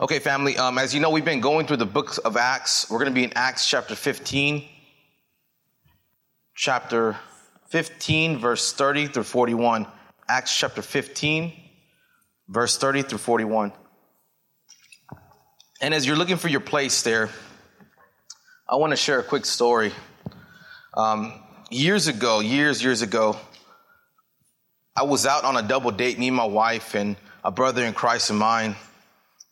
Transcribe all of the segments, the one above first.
Okay, family, um, as you know, we've been going through the books of Acts. We're going to be in Acts chapter 15. Chapter 15, verse 30 through 41. Acts chapter 15, verse 30 through 41. And as you're looking for your place there, I want to share a quick story. Um, years ago, years, years ago, I was out on a double date, me and my wife and a brother in Christ of mine,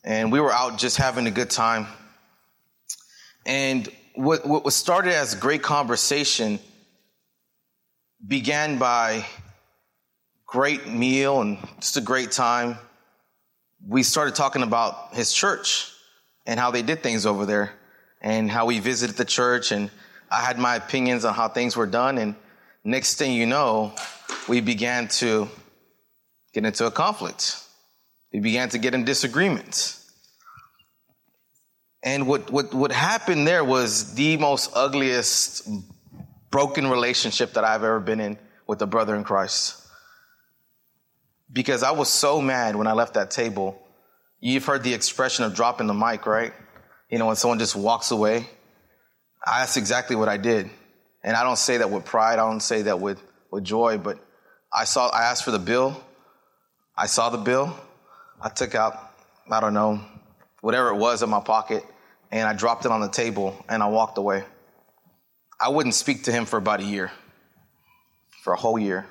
and we were out just having a good time. And what, what was started as a great conversation began by great meal and just a great time. We started talking about his church and how they did things over there and how we visited the church and I had my opinions on how things were done and next thing you know, we began to get into a conflict. We began to get in disagreements. And what, what, what happened there was the most ugliest broken relationship that I've ever been in with a brother in Christ. Because I was so mad when I left that table. You've heard the expression of dropping the mic, right? You know, when someone just walks away. That's exactly what I did. And I don't say that with pride. I don't say that with, with joy, but I saw, I asked for the bill. I saw the bill. I took out, I don't know, whatever it was in my pocket and I dropped it on the table and I walked away. I wouldn't speak to him for about a year, for a whole year.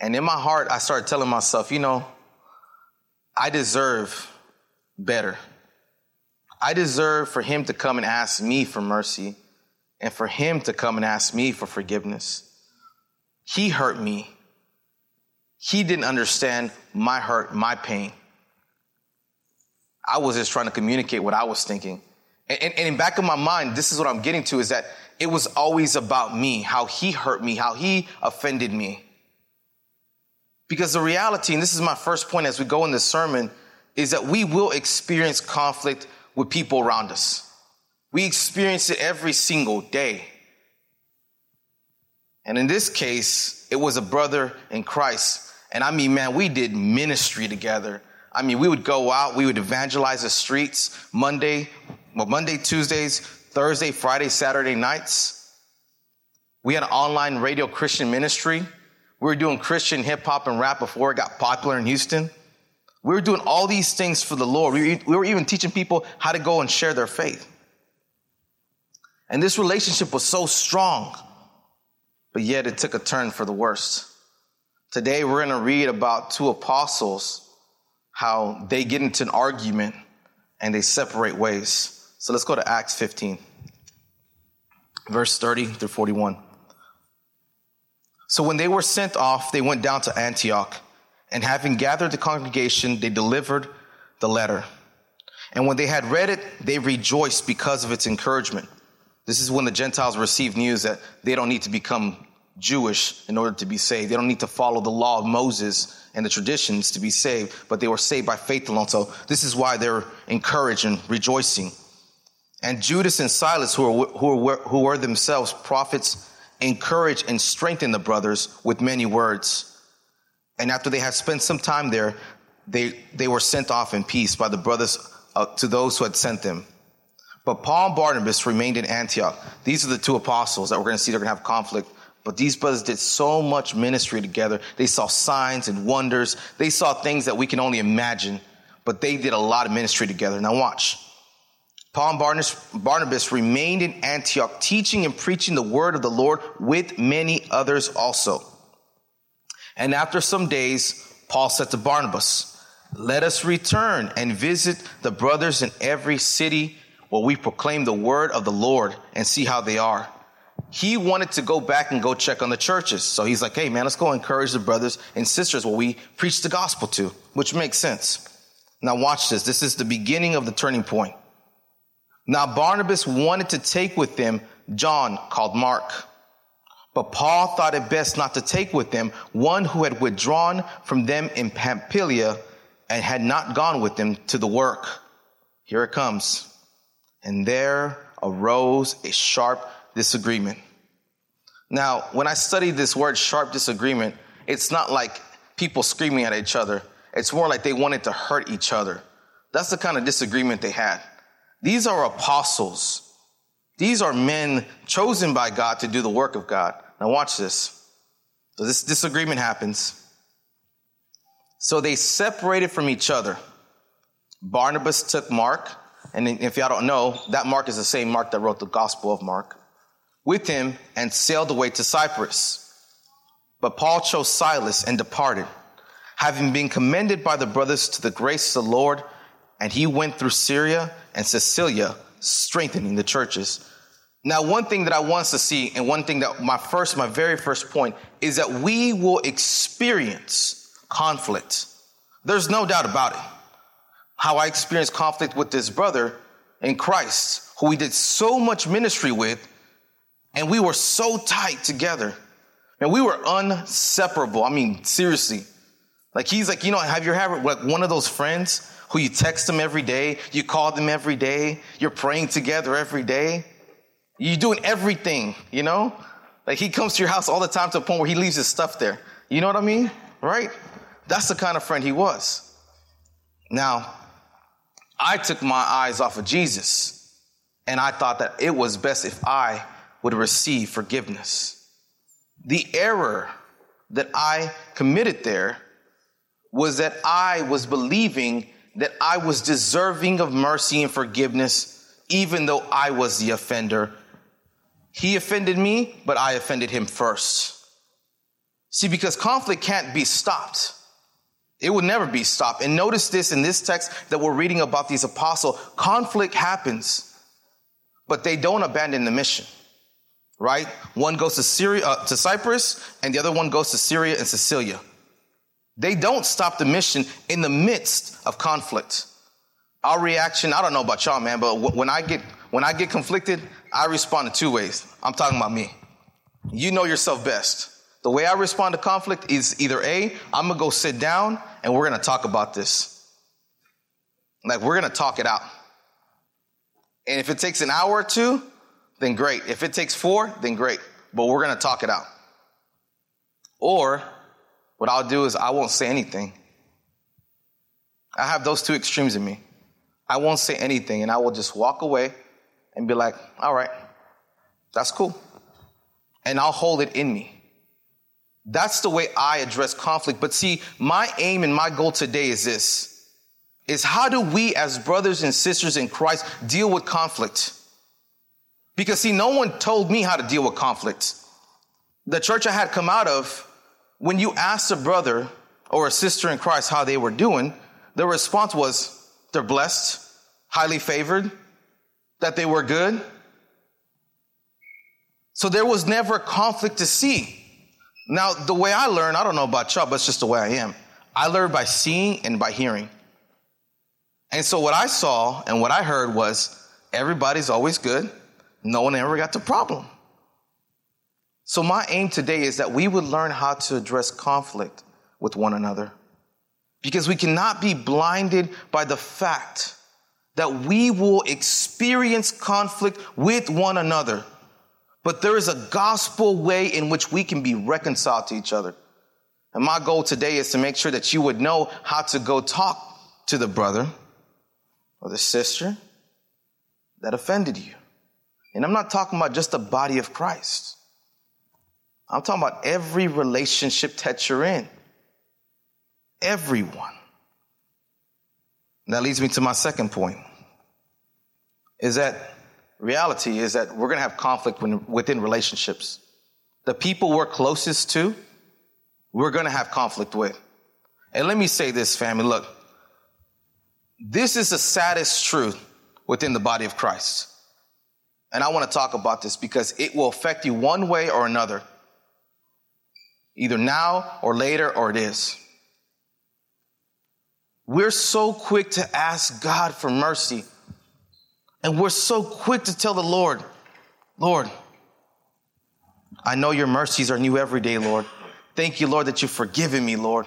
And in my heart, I started telling myself, you know, I deserve better. I deserve for him to come and ask me for mercy and for him to come and ask me for forgiveness. He hurt me. He didn't understand my hurt, my pain. I was just trying to communicate what I was thinking. And, and, and in back of my mind, this is what I'm getting to is that it was always about me, how he hurt me, how he offended me. Because the reality, and this is my first point as we go in this sermon, is that we will experience conflict with people around us. We experience it every single day. And in this case, it was a brother in Christ. And I mean, man, we did ministry together. I mean, we would go out, we would evangelize the streets Monday, well, Monday, Tuesdays, Thursday, Friday, Saturday nights. We had an online radio Christian ministry. We were doing Christian hip hop and rap before it got popular in Houston. We were doing all these things for the Lord. We were even teaching people how to go and share their faith. And this relationship was so strong, but yet it took a turn for the worst. Today we're going to read about two apostles how they get into an argument and they separate ways. So let's go to Acts 15, verse 30 through 41. So when they were sent off, they went down to Antioch, and having gathered the congregation, they delivered the letter. And when they had read it, they rejoiced because of its encouragement. This is when the Gentiles received news that they don't need to become Jewish in order to be saved. They don't need to follow the law of Moses and the traditions to be saved, but they were saved by faith alone. So this is why they're encouraged and rejoicing. And Judas and Silas, who were, who were, who were themselves prophets, encouraged and strengthened the brothers with many words. And after they had spent some time there, they, they were sent off in peace by the brothers uh, to those who had sent them. But Paul and Barnabas remained in Antioch. These are the two apostles that we're going to see they're going to have conflict but these brothers did so much ministry together. They saw signs and wonders. They saw things that we can only imagine, but they did a lot of ministry together. Now watch. Paul and Barnabas remained in Antioch, teaching and preaching the word of the Lord with many others also. And after some days, Paul said to Barnabas, Let us return and visit the brothers in every city where we proclaim the word of the Lord and see how they are he wanted to go back and go check on the churches. So he's like, hey, man, let's go encourage the brothers and sisters where we preach the gospel to, which makes sense. Now, watch this. This is the beginning of the turning point. Now, Barnabas wanted to take with them John, called Mark. But Paul thought it best not to take with them one who had withdrawn from them in Pamphylia and had not gone with them to the work. Here it comes. And there arose a sharp disagreement. Now, when I study this word sharp disagreement, it's not like people screaming at each other. It's more like they wanted to hurt each other. That's the kind of disagreement they had. These are apostles. These are men chosen by God to do the work of God. Now watch this. So this disagreement happens. So they separated from each other. Barnabas took Mark, and if y'all don't know, that Mark is the same Mark that wrote the Gospel of Mark, with him and sailed away to Cyprus. But Paul chose Silas and departed, having been commended by the brothers to the grace of the Lord, and he went through Syria and Cilicia, strengthening the churches. Now, one thing that I want us to see, and one thing that my first, my very first point, is that we will experience conflict. There's no doubt about it. How I experienced conflict with this brother in Christ, who we did so much ministry with, and we were so tight together. And we were inseparable. I mean, seriously. Like he's like, you know, have you ever like one of those friends who you text them every day, you call them every day, you're praying together every day, you're doing everything, you know? Like he comes to your house all the time to a point where he leaves his stuff there. You know what I mean? Right? That's the kind of friend he was. Now, I took my eyes off of Jesus and I thought that it was best if I would receive forgiveness. The error that I committed there was that I was believing that I was deserving of mercy and forgiveness, even though I was the offender. He offended me, but I offended him first. See, because conflict can't be stopped. It will never be stopped. And notice this in this text that we're reading about these apostles conflict happens, but they don't abandon the mission right? One goes to Syria, uh, to Cyprus, and the other one goes to Syria and Cilicia. They don't stop the mission in the midst of conflict. Our reaction, I don't know about y'all, man, but when I get when I get conflicted, I respond in two ways. I'm talking about me. You know yourself best. The way I respond to conflict is either A, I'm gonna go sit down and we're gonna talk about this. Like we're gonna talk it out. And if it takes an hour or two, then great. If it takes four, then great. But we're going to talk it out. Or what I'll do is I won't say anything. I have those two extremes in me. I won't say anything and I will just walk away and be like, all right, that's cool. And I'll hold it in me. That's the way I address conflict. But see, my aim and my goal today is this is how do we as brothers and sisters in Christ deal with conflict? Because see, no one told me how to deal with conflict. The church I had come out of, when you asked a brother or a sister in Christ how they were doing, the response was they're blessed, highly favored, that they were good. So there was never conflict to see. Now, the way I learn, I don't know about y'all, but it's just the way I am. I learn by seeing and by hearing. And so what I saw and what I heard was everybody's always good no one ever got the problem. So, my aim today is that we would learn how to address conflict with one another. Because we cannot be blinded by the fact that we will experience conflict with one another. But there is a gospel way in which we can be reconciled to each other. And my goal today is to make sure that you would know how to go talk to the brother or the sister that offended you. And I'm not talking about just the body of Christ. I'm talking about every relationship that you're in. Everyone. that leads me to my second point. Is that reality is that we're going to have conflict within relationships. The people we're closest to, we're going to have conflict with. And let me say this, family. Look, this is the saddest truth within the body of Christ. And I want to talk about this because it will affect you one way or another. Either now or later, or it is. We're so quick to ask God for mercy. And we're so quick to tell the Lord, Lord, I know your mercies are new every day, Lord. Thank you, Lord, that you've forgiven me, Lord.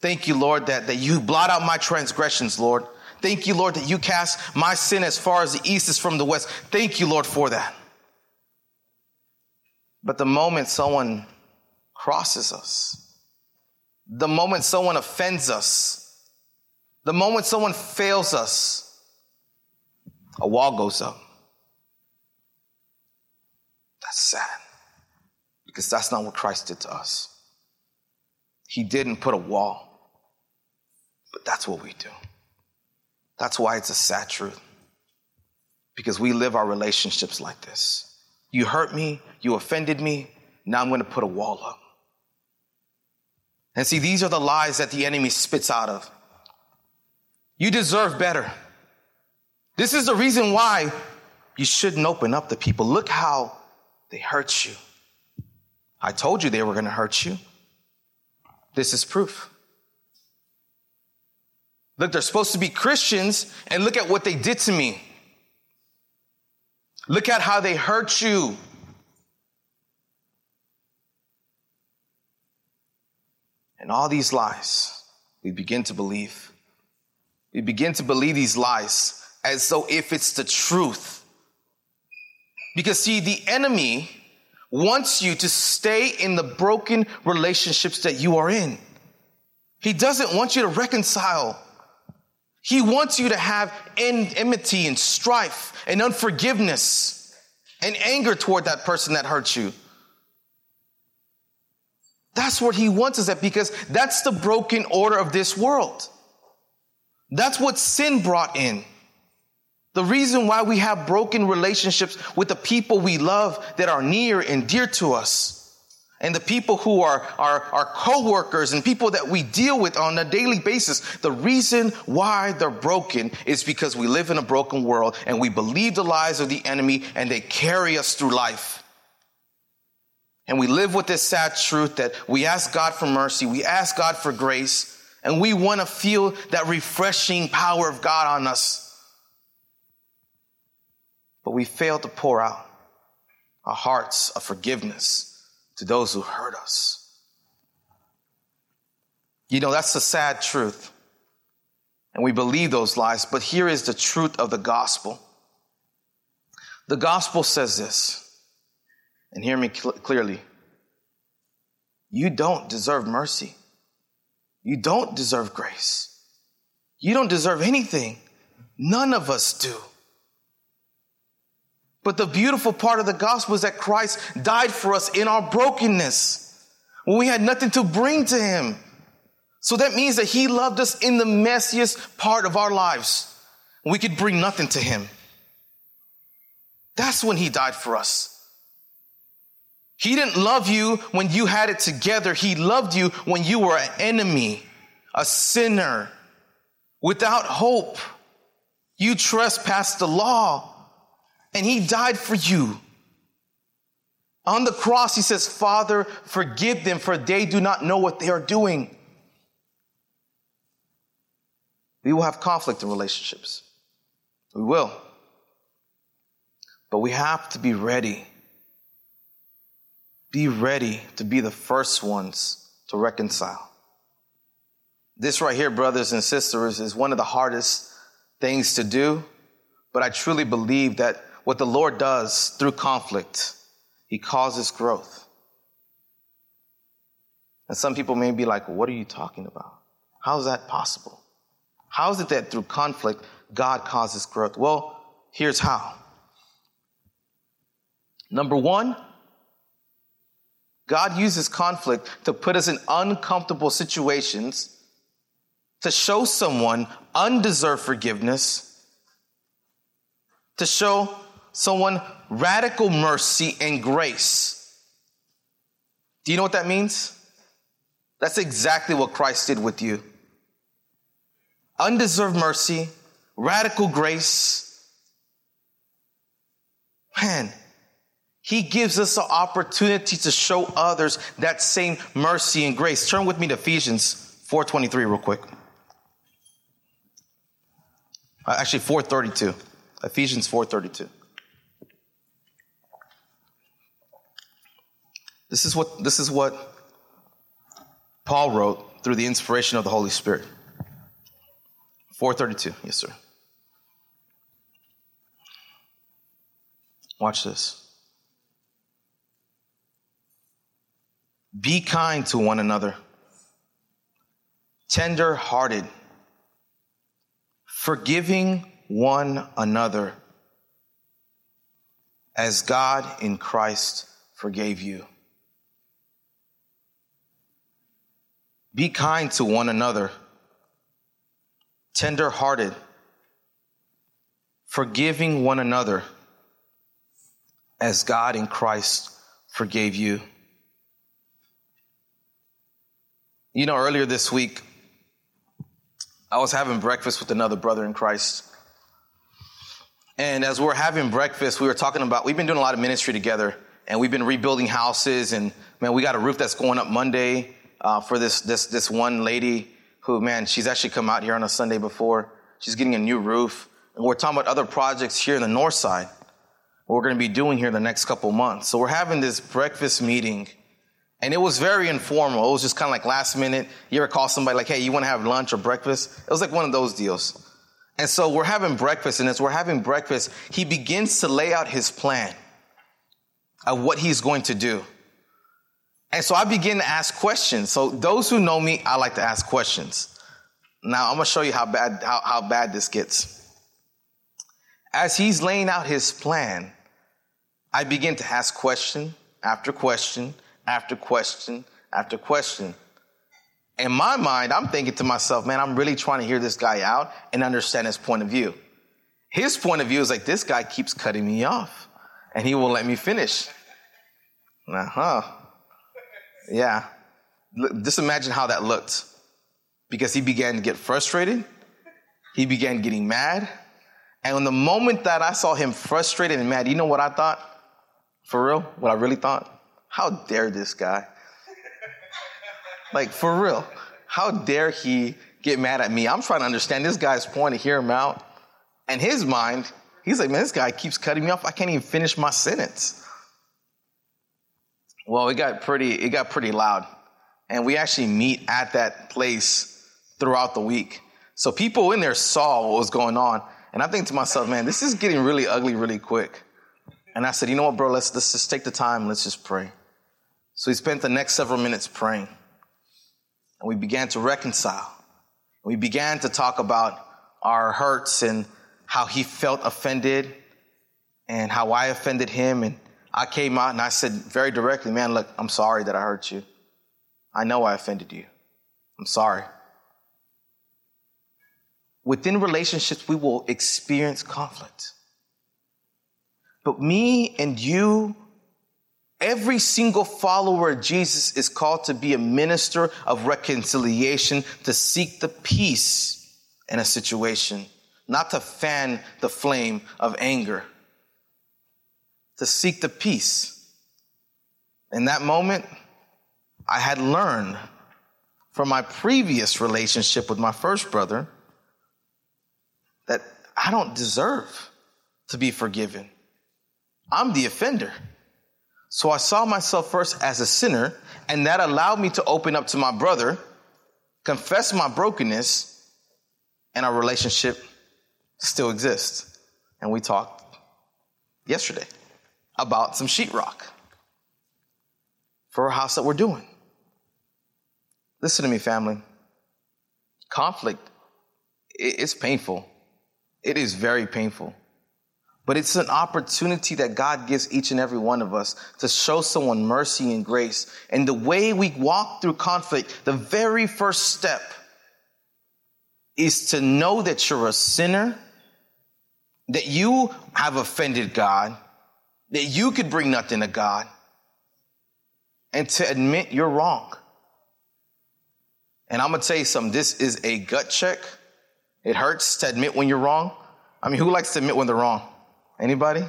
Thank you, Lord, that, that you blot out my transgressions, Lord. Thank you, Lord, that you cast my sin as far as the east is from the west. Thank you, Lord, for that. But the moment someone crosses us, the moment someone offends us, The moment someone fails us, a wall goes up. That's sad because that's not what Christ did to us. He didn't put a wall, but that's what we do. That's why it's a sad truth because we live our relationships like this. You hurt me, you offended me, now I'm going to put a wall up. And see, these are the lies that the enemy spits out of. You deserve better. This is the reason why you shouldn't open up to people. Look how they hurt you. I told you they were going to hurt you. This is proof. Look, they're supposed to be Christians, and look at what they did to me. Look at how they hurt you. And all these lies, we begin to believe. We begin to believe these lies as though if it's the truth. Because see, the enemy wants you to stay in the broken relationships that you are in. He doesn't want you to reconcile. He wants you to have enmity and strife and unforgiveness and anger toward that person that hurt you. That's what he wants us at because that's the broken order of this world. That's what sin brought in. The reason why we have broken relationships with the people we love that are near and dear to us and the people who are our, our co-workers and people that we deal with on a daily basis the reason why they're broken is because we live in a broken world and we believe the lies of the enemy and they carry us through life. And we live with this sad truth that we ask god for mercy we ask god for grace and we want to feel that refreshing power of god on us. But we fail to pour out our hearts of forgiveness to those who hurt us. You know, that's the sad truth. And we believe those lies, but here is the truth of the gospel. The gospel says this, and hear me cl- clearly. You don't deserve mercy. You don't deserve grace. You don't deserve anything. None of us do. But the beautiful part of the gospel is that Christ died for us in our brokenness when we had nothing to bring to him. So that means that he loved us in the messiest part of our lives. We could bring nothing to him. That's when he died for us. He didn't love you when you had it together. He loved you when you were an enemy, a sinner, without hope. You trespassed the law and he died for you. On the cross, he says, Father, forgive them, for they do not know what they are doing. We will have conflict in relationships. We will. But we have to be ready. Be ready to be the first ones to reconcile. This right here, brothers and sisters, is one of the hardest things to do, but I truly believe that what the Lord does through conflict, He causes growth. And some people may be like, What are you talking about? How is that possible? How is it that through conflict, God causes growth? Well, here's how. Number one, God uses conflict to put us in uncomfortable situations to show someone undeserved forgiveness, to show someone radical mercy and grace. Do you know what that means? That's exactly what Christ did with you. Undeserved mercy, radical grace. Man, he gives us an opportunity to show others that same mercy and grace. Turn with me to Ephesians 4:23 real quick. Uh, actually 432. Ephesians 4:32. This is what, this is what Paul wrote through the inspiration of the Holy Spirit. 432, yes, sir. Watch this. Be kind to one another, tender hearted, forgiving one another as God in Christ forgave you. Be kind to one another, tender hearted, forgiving one another as God in Christ forgave you. You know, earlier this week, I was having breakfast with another brother in Christ. And as we are having breakfast, we were talking about, we've been doing a lot of ministry together and we've been rebuilding houses. And man, we got a roof that's going up Monday uh, for this, this, this one lady who, man, she's actually come out here on a Sunday before. She's getting a new roof. And we're talking about other projects here in the north side, what we're going to be doing here in the next couple months. So we're having this breakfast meeting. And it was very informal. It was just kind of like last minute. You ever call somebody like, hey, you want to have lunch or breakfast? It was like one of those deals. And so we're having breakfast, and as we're having breakfast, he begins to lay out his plan of what he's going to do. And so I begin to ask questions. So those who know me, I like to ask questions. Now I'm gonna show you how bad how, how bad this gets. As he's laying out his plan, I begin to ask question after question after question after question. In my mind, I'm thinking to myself, man, I'm really trying to hear this guy out and understand his point of view. His point of view is like, this guy keeps cutting me off and he won't let me finish. Uh huh. Yeah. Just imagine how that looked. Because he began to get frustrated, he began getting mad. And in the moment that I saw him frustrated and mad, you know what I thought? For real? What I really thought? How dare this guy? Like, for real. How dare he get mad at me? I'm trying to understand this guy's point to hear him out. And his mind, he's like, man, this guy keeps cutting me off. I can't even finish my sentence. Well, it got pretty, it got pretty loud. And we actually meet at that place throughout the week. So people in there saw what was going on. And I think to myself, man, this is getting really ugly really quick. And I said, you know what, bro, let's, let's just take the time, let's just pray. So we spent the next several minutes praying and we began to reconcile. We began to talk about our hurts and how he felt offended and how I offended him. And I came out and I said very directly, man, look, I'm sorry that I hurt you. I know I offended you. I'm sorry. Within relationships, we will experience conflict. But me and you Every single follower of Jesus is called to be a minister of reconciliation, to seek the peace in a situation, not to fan the flame of anger, to seek the peace. In that moment, I had learned from my previous relationship with my first brother that I don't deserve to be forgiven. I'm the offender. So I saw myself first as a sinner, and that allowed me to open up to my brother, confess my brokenness, and our relationship still exists. And we talked yesterday about some sheetrock for a house that we're doing. Listen to me, family. Conflict, it's painful. It is very painful. But it's an opportunity that God gives each and every one of us to show someone mercy and grace. And the way we walk through conflict, the very first step is to know that you're a sinner, that you have offended God, that you could bring nothing to God, and to admit you're wrong. And I'm gonna tell you something, this is a gut check. It hurts to admit when you're wrong. I mean, who likes to admit when they're wrong? Anybody?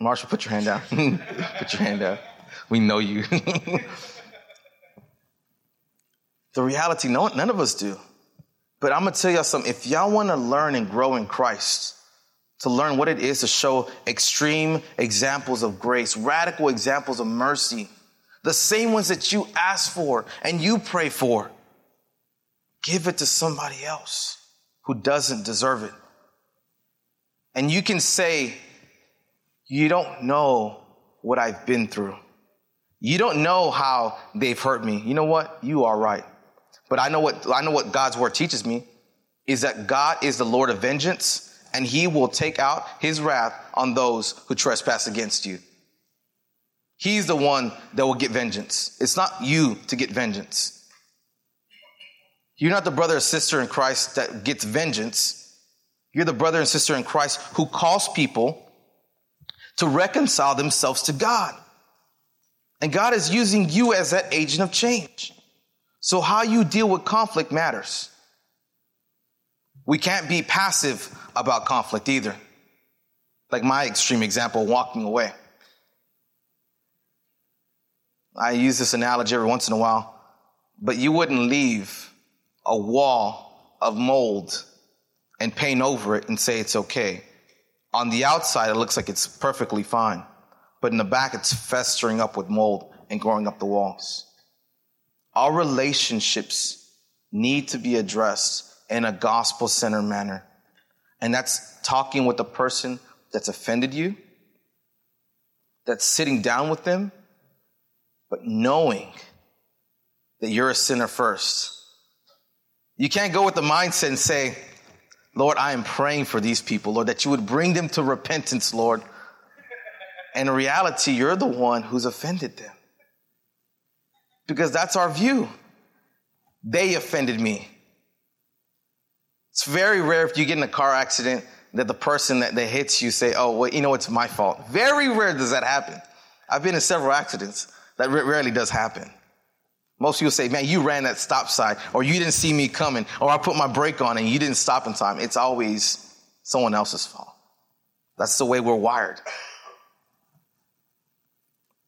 Marshall, put your hand down. put your hand down. We know you. the reality, no, none of us do. But I'm gonna tell y'all something. If y'all wanna learn and grow in Christ, to learn what it is to show extreme examples of grace, radical examples of mercy, the same ones that you ask for and you pray for, give it to somebody else who doesn't deserve it. And you can say, you don't know what I've been through. You don't know how they've hurt me. You know what? You are right. But I know what I know what God's word teaches me. is that God is the Lord of vengeance and he will take out his wrath on those who trespass against you. He's the one that will get vengeance. It's not you to get vengeance. You're not the brother or sister in Christ that gets vengeance. You're the brother and sister in Christ who calls people to reconcile themselves to God. And God is using you as that agent of change. So, how you deal with conflict matters. We can't be passive about conflict either. Like my extreme example, walking away. I use this analogy every once in a while, but you wouldn't leave a wall of mold and paint over it and say it's okay. On the outside, it looks like it's perfectly fine, but in the back, it's festering up with mold and growing up the walls. Our relationships need to be addressed in a gospel centered manner. And that's talking with the person that's offended you, that's sitting down with them, but knowing that you're a sinner first. You can't go with the mindset and say, Lord, I am praying for these people, Lord, that you would bring them to repentance, Lord. And in reality, you're the one who's offended them. Because that's our view. They offended me. It's very rare if you get in a car accident that the person that, that hits you say, oh, well, you know, it's my fault. Very rare does that happen. I've been in several accidents. That rarely does happen. Most people say, man, you ran that stop sign, or you didn't see me coming, or I put my brake on and you didn't stop in time. It's always someone else's fault. That's the way we're wired.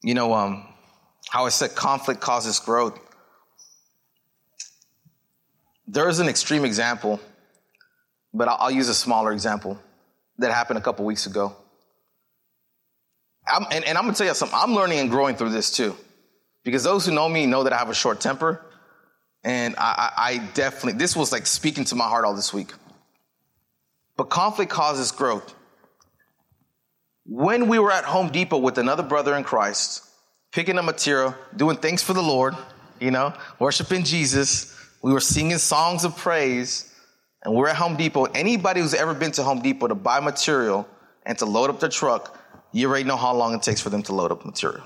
You know, um, how I said conflict causes growth. There's an extreme example but I'll, use a smaller example that happened a couple weeks ago. I'm, and, and I'm gonna tell you something, I'm learning and growing through this too. Because those who know me know that I have a short temper. And I, I, I definitely, this was like speaking to my heart all this week. But conflict causes growth. When we were at Home Depot with another brother in Christ, picking up material, doing things for the Lord, you know, worshiping Jesus, we were singing songs of praise and we're at Home Depot. Anybody who's ever been to Home Depot to buy material and to load up their truck, you already know how long it takes for them to load up material.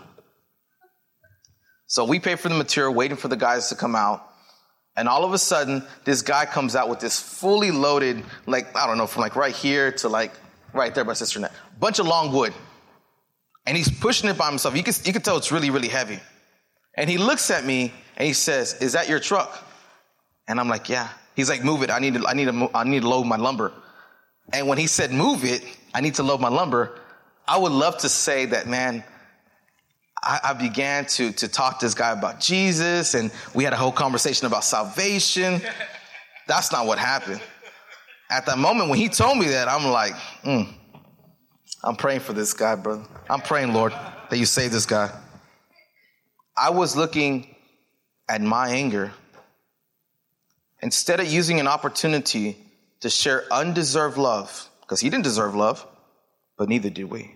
So we pay for the material, waiting for the guys to come out. And all of a sudden, this guy comes out with this fully loaded, like, I don't know, from like right here to like right there by Sister Net, bunch of long wood. And he's pushing it by himself. You can, you can tell it's really, really heavy. And he looks at me and he says, Is that your truck? And I'm like, Yeah. He's like, move it. I need to, I need to, I need to load my lumber. And when he said, move it, I need to load my lumber. I would love to say that, man, I, I began to, to talk to this guy about Jesus and we had a whole conversation about salvation. That's not what happened. At that moment when he told me that, I'm like, mm, I'm praying for this guy, brother. I'm praying, Lord, that you save this guy. I was looking at my anger Instead of using an opportunity to share undeserved love, because he didn't deserve love, but neither did we.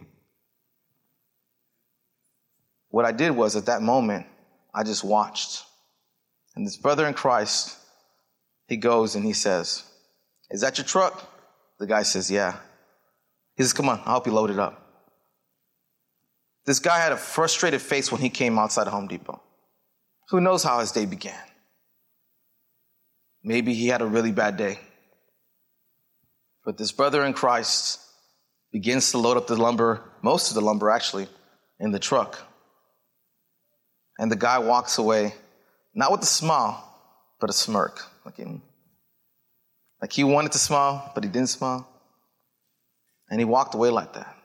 What I did was at that moment, I just watched. And this brother in Christ, he goes and he says, Is that your truck? The guy says, Yeah. He says, Come on, I'll help you load it up. This guy had a frustrated face when he came outside of Home Depot. Who knows how his day began? Maybe he had a really bad day. But this brother in Christ begins to load up the lumber, most of the lumber actually, in the truck. And the guy walks away, not with a smile, but a smirk. Like, like he wanted to smile, but he didn't smile. And he walked away like that.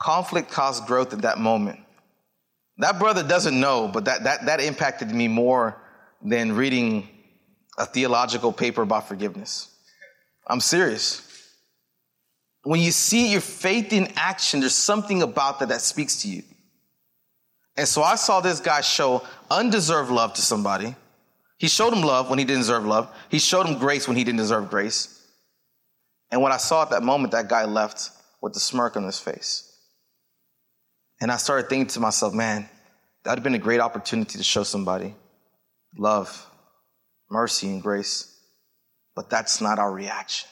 Conflict caused growth at that moment. That brother doesn't know, but that, that, that impacted me more than reading a theological paper about forgiveness. I'm serious. When you see your faith in action, there's something about that that speaks to you. And so I saw this guy show undeserved love to somebody. He showed him love when he didn't deserve love. He showed him grace when he didn't deserve grace. And when I saw at that moment, that guy left with a smirk on his face. And I started thinking to myself, man, that would have been a great opportunity to show somebody love mercy and grace, but that's not our reaction.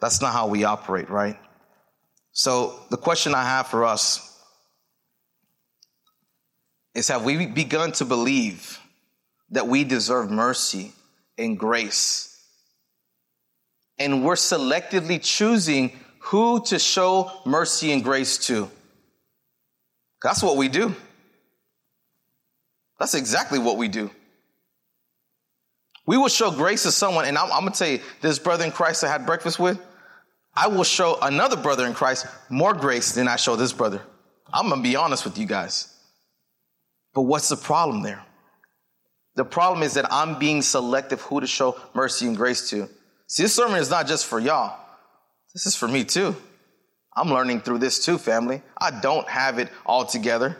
That's not how we operate, right? So the question I have for us is have we begun to believe that we deserve mercy and grace? And we're selectively choosing who to show mercy and grace to. That's what we do. That's exactly what we do. We will show grace to someone, and I'm, I'm going to tell you, this brother in Christ I had breakfast with, I will show another brother in Christ more grace than I show this brother. I'm going to be honest with you guys. But what's the problem there? The problem is that I'm being selective who to show mercy and grace to. See, this sermon is not just for y'all. This is for me too. I'm learning through this too, family. I don't have it all together.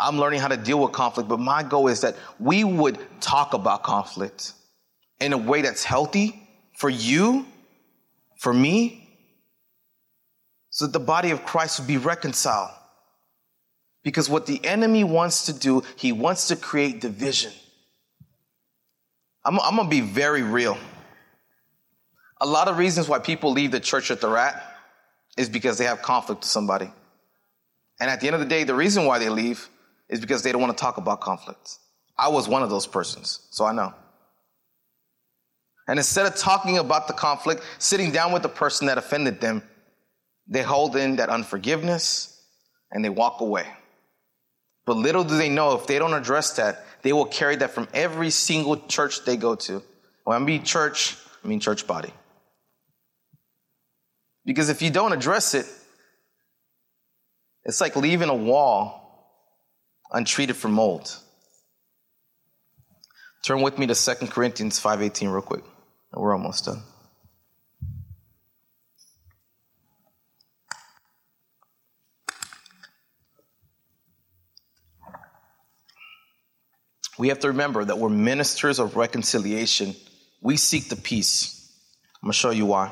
I'm learning how to deal with conflict, but my goal is that we would talk about conflict in a way that's healthy for you, for me, so that the body of Christ would be reconciled. Because what the enemy wants to do, he wants to create division. I'm, I'm going to be very real. A lot of reasons why people leave the church that they're at is because they have conflict with somebody. And at the end of the day, the reason why they leave is because they don't want to talk about conflict. I was one of those persons, so I know. And instead of talking about the conflict, sitting down with the person that offended them, they hold in that unforgiveness and they walk away. But little do they know if they don't address that, they will carry that from every single church they go to. When I mean church, I mean church body. Because if you don't address it, it's like leaving a wall untreated for mold. Turn with me to 2 Corinthians 5:18 real quick. We're almost done. We have to remember that we're ministers of reconciliation. We seek the peace. I'm going to show you why.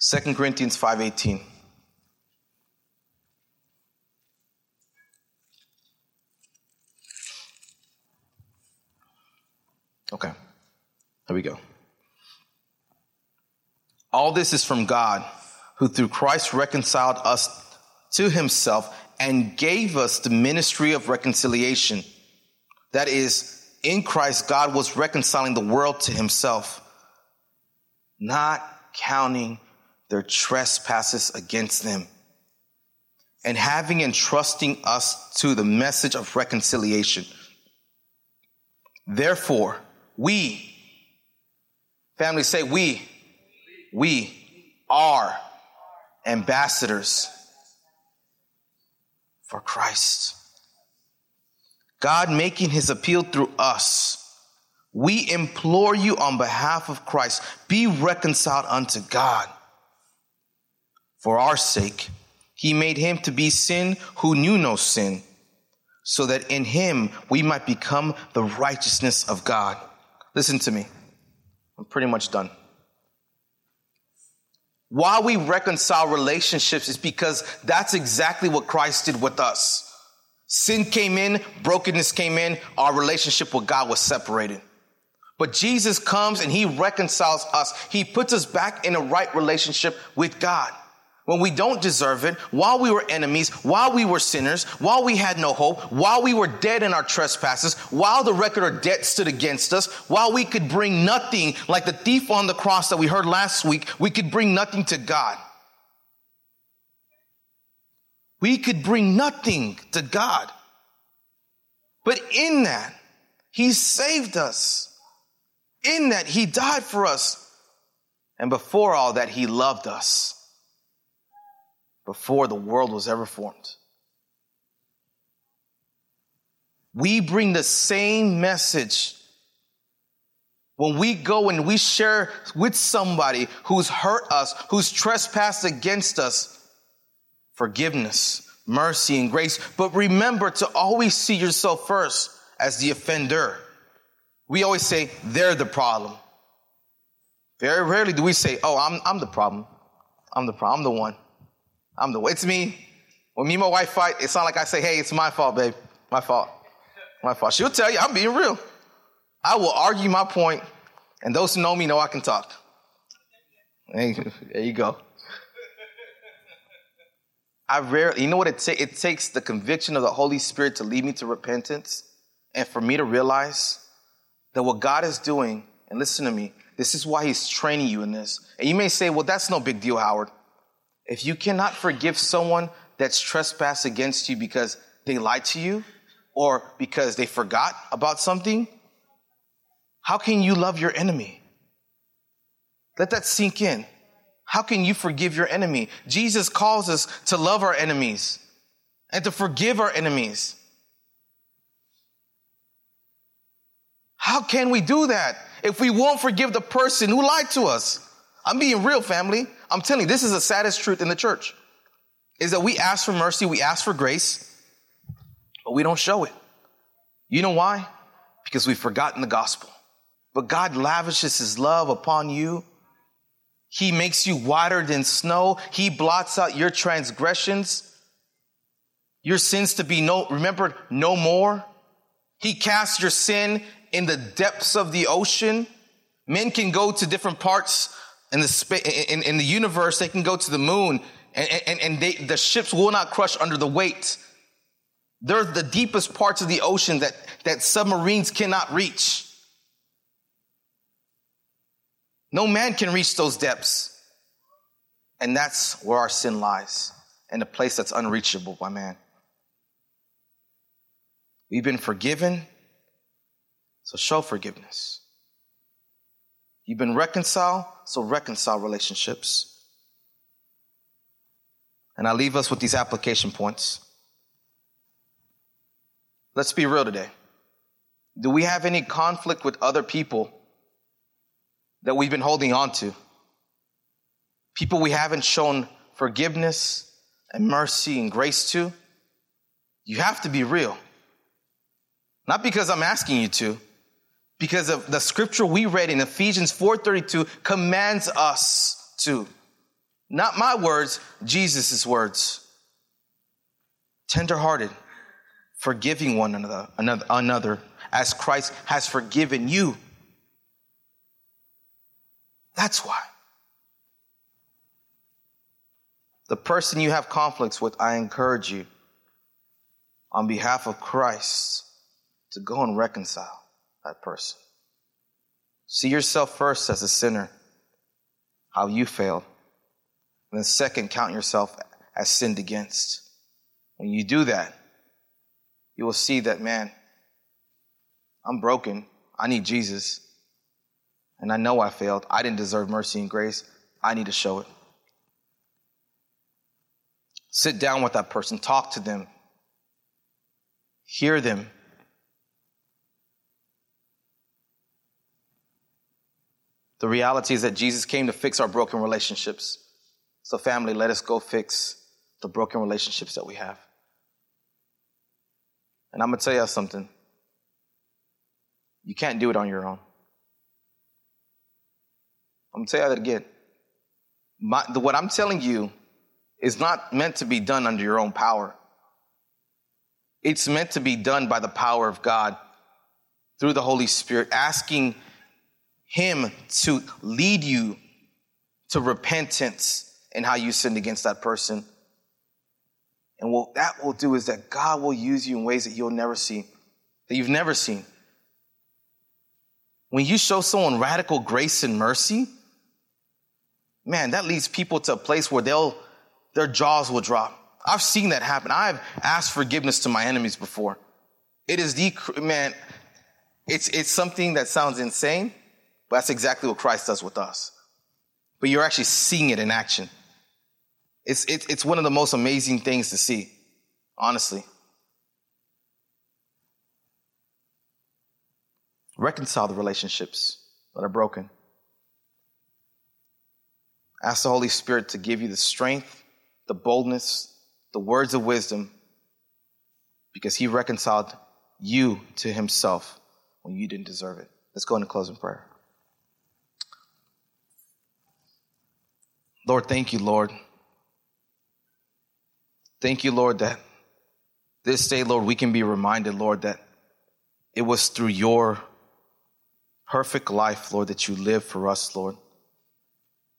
2 Corinthians 5:18. Okay. There we go. All this is from God, who through Christ reconciled us to himself and gave us the ministry of reconciliation. That is, in Christ, God was reconciling the world to himself, not counting their trespasses against them, and having entrusting us to the message of reconciliation. Therefore, we, family say we, we are ambassadors for Christ. God making his appeal through us. We implore you on behalf of Christ, be reconciled unto God. For our sake, he made him to be sin who knew no sin, so that in him we might become the righteousness of God. Listen to me. I'm pretty much done. Why we reconcile relationships is because that's exactly what Christ did with us. Sin came in, brokenness came in, our relationship with God was separated. But Jesus comes and he reconciles us. He puts us back in a right relationship with God when we don't deserve it, while we were enemies, while we were sinners, while we had no hope, while we were dead in our trespasses, while the record of debt stood against us, while we could bring nothing, like the thief on the cross that we heard last week, we could bring nothing to God. We could bring nothing to God. But in that, He saved us. In that, He died for us. And before all that, He loved us before the world was ever formed. We bring the same message when we go and we share with somebody who's hurt us, who's trespassed against us, forgiveness, mercy, and grace. But remember to always see yourself first as the offender. We always say they're the problem. Very rarely do we say, oh, I'm, I'm the problem. I'm the problem. I'm the one. I'm the, it's me. When me and my wife fight, it's not like I say, hey, it's my fault, babe. My fault. My fault. She'll tell you, I'm being real. I will argue my point, and those who know me know I can talk. There you go. I rarely, you know what it takes? It takes the conviction of the Holy Spirit to lead me to repentance and for me to realize that what God is doing, and listen to me, this is why He's training you in this. And you may say, well, that's no big deal, Howard. If you cannot forgive someone that's trespassed against you because they lied to you or because they forgot about something, how can you love your enemy? Let that sink in. How can you forgive your enemy? Jesus calls us to love our enemies and to forgive our enemies. How can we do that if we won't forgive the person who lied to us? I'm being real, family. I'm telling you, this is the saddest truth in the church is that we ask for mercy, we ask for grace, but we don't show it. You know why? Because we've forgotten the gospel. But God lavishes his love upon you he makes you whiter than snow. He blots out your transgressions, your sins to be no, remembered no more. He casts your sin in the depths of the ocean. Men can go to different parts in the, in, in the universe. They can go to the moon and, and, and they, the ships will not crush under the weight. They're the deepest parts of the ocean that, that submarines cannot reach. No man can reach those depths. And that's where our sin lies, in a place that's unreachable by man. We've been forgiven, so show forgiveness. You've been reconciled, so reconcile relationships. And I leave us with these application points. Let's be real today. Do we have any conflict with other people that we've been holding on to. People we haven't shown forgiveness and mercy and grace to. You have to be real. Not because I'm asking you to, because of the scripture we read in Ephesians 4:32 commands us to. Not my words, Jesus' words. Tenderhearted, forgiving one another, another, another as Christ has forgiven you. That's why. The person you have conflicts with, I encourage you on behalf of Christ to go and reconcile that person. See yourself first as a sinner, how you failed. And then, second, count yourself as sinned against. When you do that, you will see that, man, I'm broken. I need Jesus. And I know I failed. I didn't deserve mercy and grace. I need to show it. Sit down with that person, talk to them, hear them. The reality is that Jesus came to fix our broken relationships. So, family, let us go fix the broken relationships that we have. And I'm going to tell you something. You can't do it on your own. I'm gonna tell you that again. My, the, what I'm telling you is not meant to be done under your own power. It's meant to be done by the power of God through the Holy Spirit, asking Him to lead you to repentance and how you sinned against that person. And what that will do is that God will use you in ways that you'll never see, that you've never seen. When you show someone radical grace and mercy, man, that leads people to a place where they'll, their jaws will drop. I've seen that happen. I've asked forgiveness to my enemies before. It is the, man, it's, it's something that sounds insane, but that's exactly what Christ does with us. But you're actually seeing it in action. It's, it's, it's one of the most amazing things to see, honestly. Reconcile the relationships that are broken. Ask the Holy Spirit to give you the strength, the boldness, the words of wisdom, because He reconciled you to Himself when you didn't deserve it. Let's go into closing prayer. Lord, thank you, Lord. Thank you, Lord, that this day, Lord, we can be reminded, Lord, that it was through your perfect life, Lord, that you lived for us, Lord.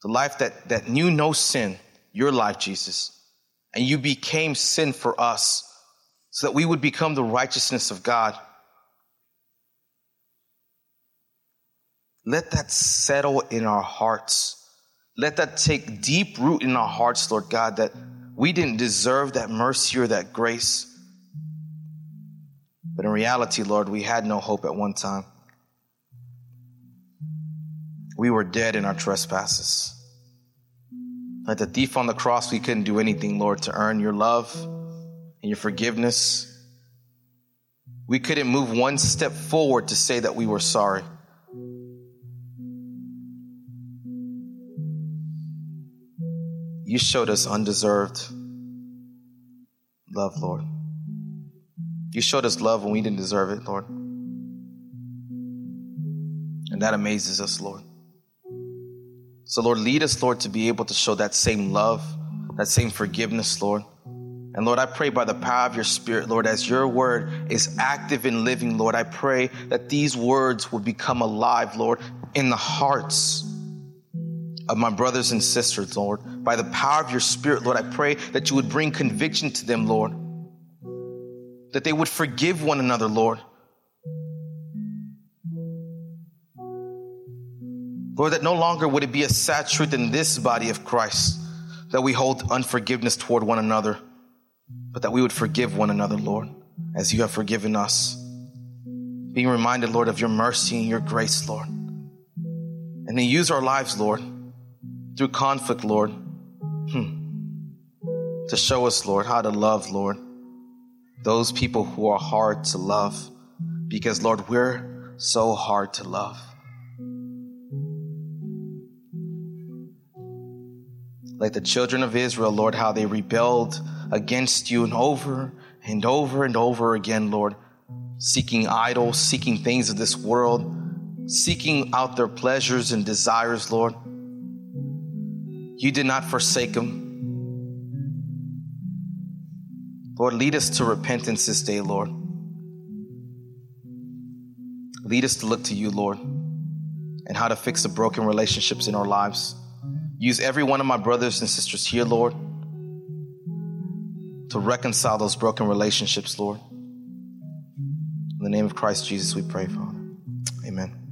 The life that, that knew no sin, your life, Jesus. And you became sin for us so that we would become the righteousness of God. Let that settle in our hearts. Let that take deep root in our hearts, Lord God, that we didn't deserve that mercy or that grace. But in reality, Lord, we had no hope at one time. We were dead in our trespasses. Like the thief on the cross, we couldn't do anything, Lord, to earn your love and your forgiveness. We couldn't move one step forward to say that we were sorry. You showed us undeserved love, Lord. You showed us love when we didn't deserve it, Lord. And that amazes us, Lord. So, Lord, lead us, Lord, to be able to show that same love, that same forgiveness, Lord. And Lord, I pray by the power of your Spirit, Lord, as your word is active and living, Lord, I pray that these words will become alive, Lord, in the hearts of my brothers and sisters, Lord. By the power of your Spirit, Lord, I pray that you would bring conviction to them, Lord. That they would forgive one another, Lord. Lord, that no longer would it be a sad truth in this body of Christ that we hold unforgiveness toward one another, but that we would forgive one another, Lord, as you have forgiven us. Being reminded, Lord, of your mercy and your grace, Lord. And then use our lives, Lord, through conflict, Lord, hmm, to show us, Lord, how to love, Lord, those people who are hard to love. Because, Lord, we're so hard to love. Like the children of Israel, Lord, how they rebelled against you and over and over and over again, Lord, seeking idols, seeking things of this world, seeking out their pleasures and desires, Lord. You did not forsake them. Lord, lead us to repentance this day, Lord. Lead us to look to you, Lord, and how to fix the broken relationships in our lives. Use every one of my brothers and sisters here, Lord, to reconcile those broken relationships, Lord. In the name of Christ Jesus, we pray, Father. Amen.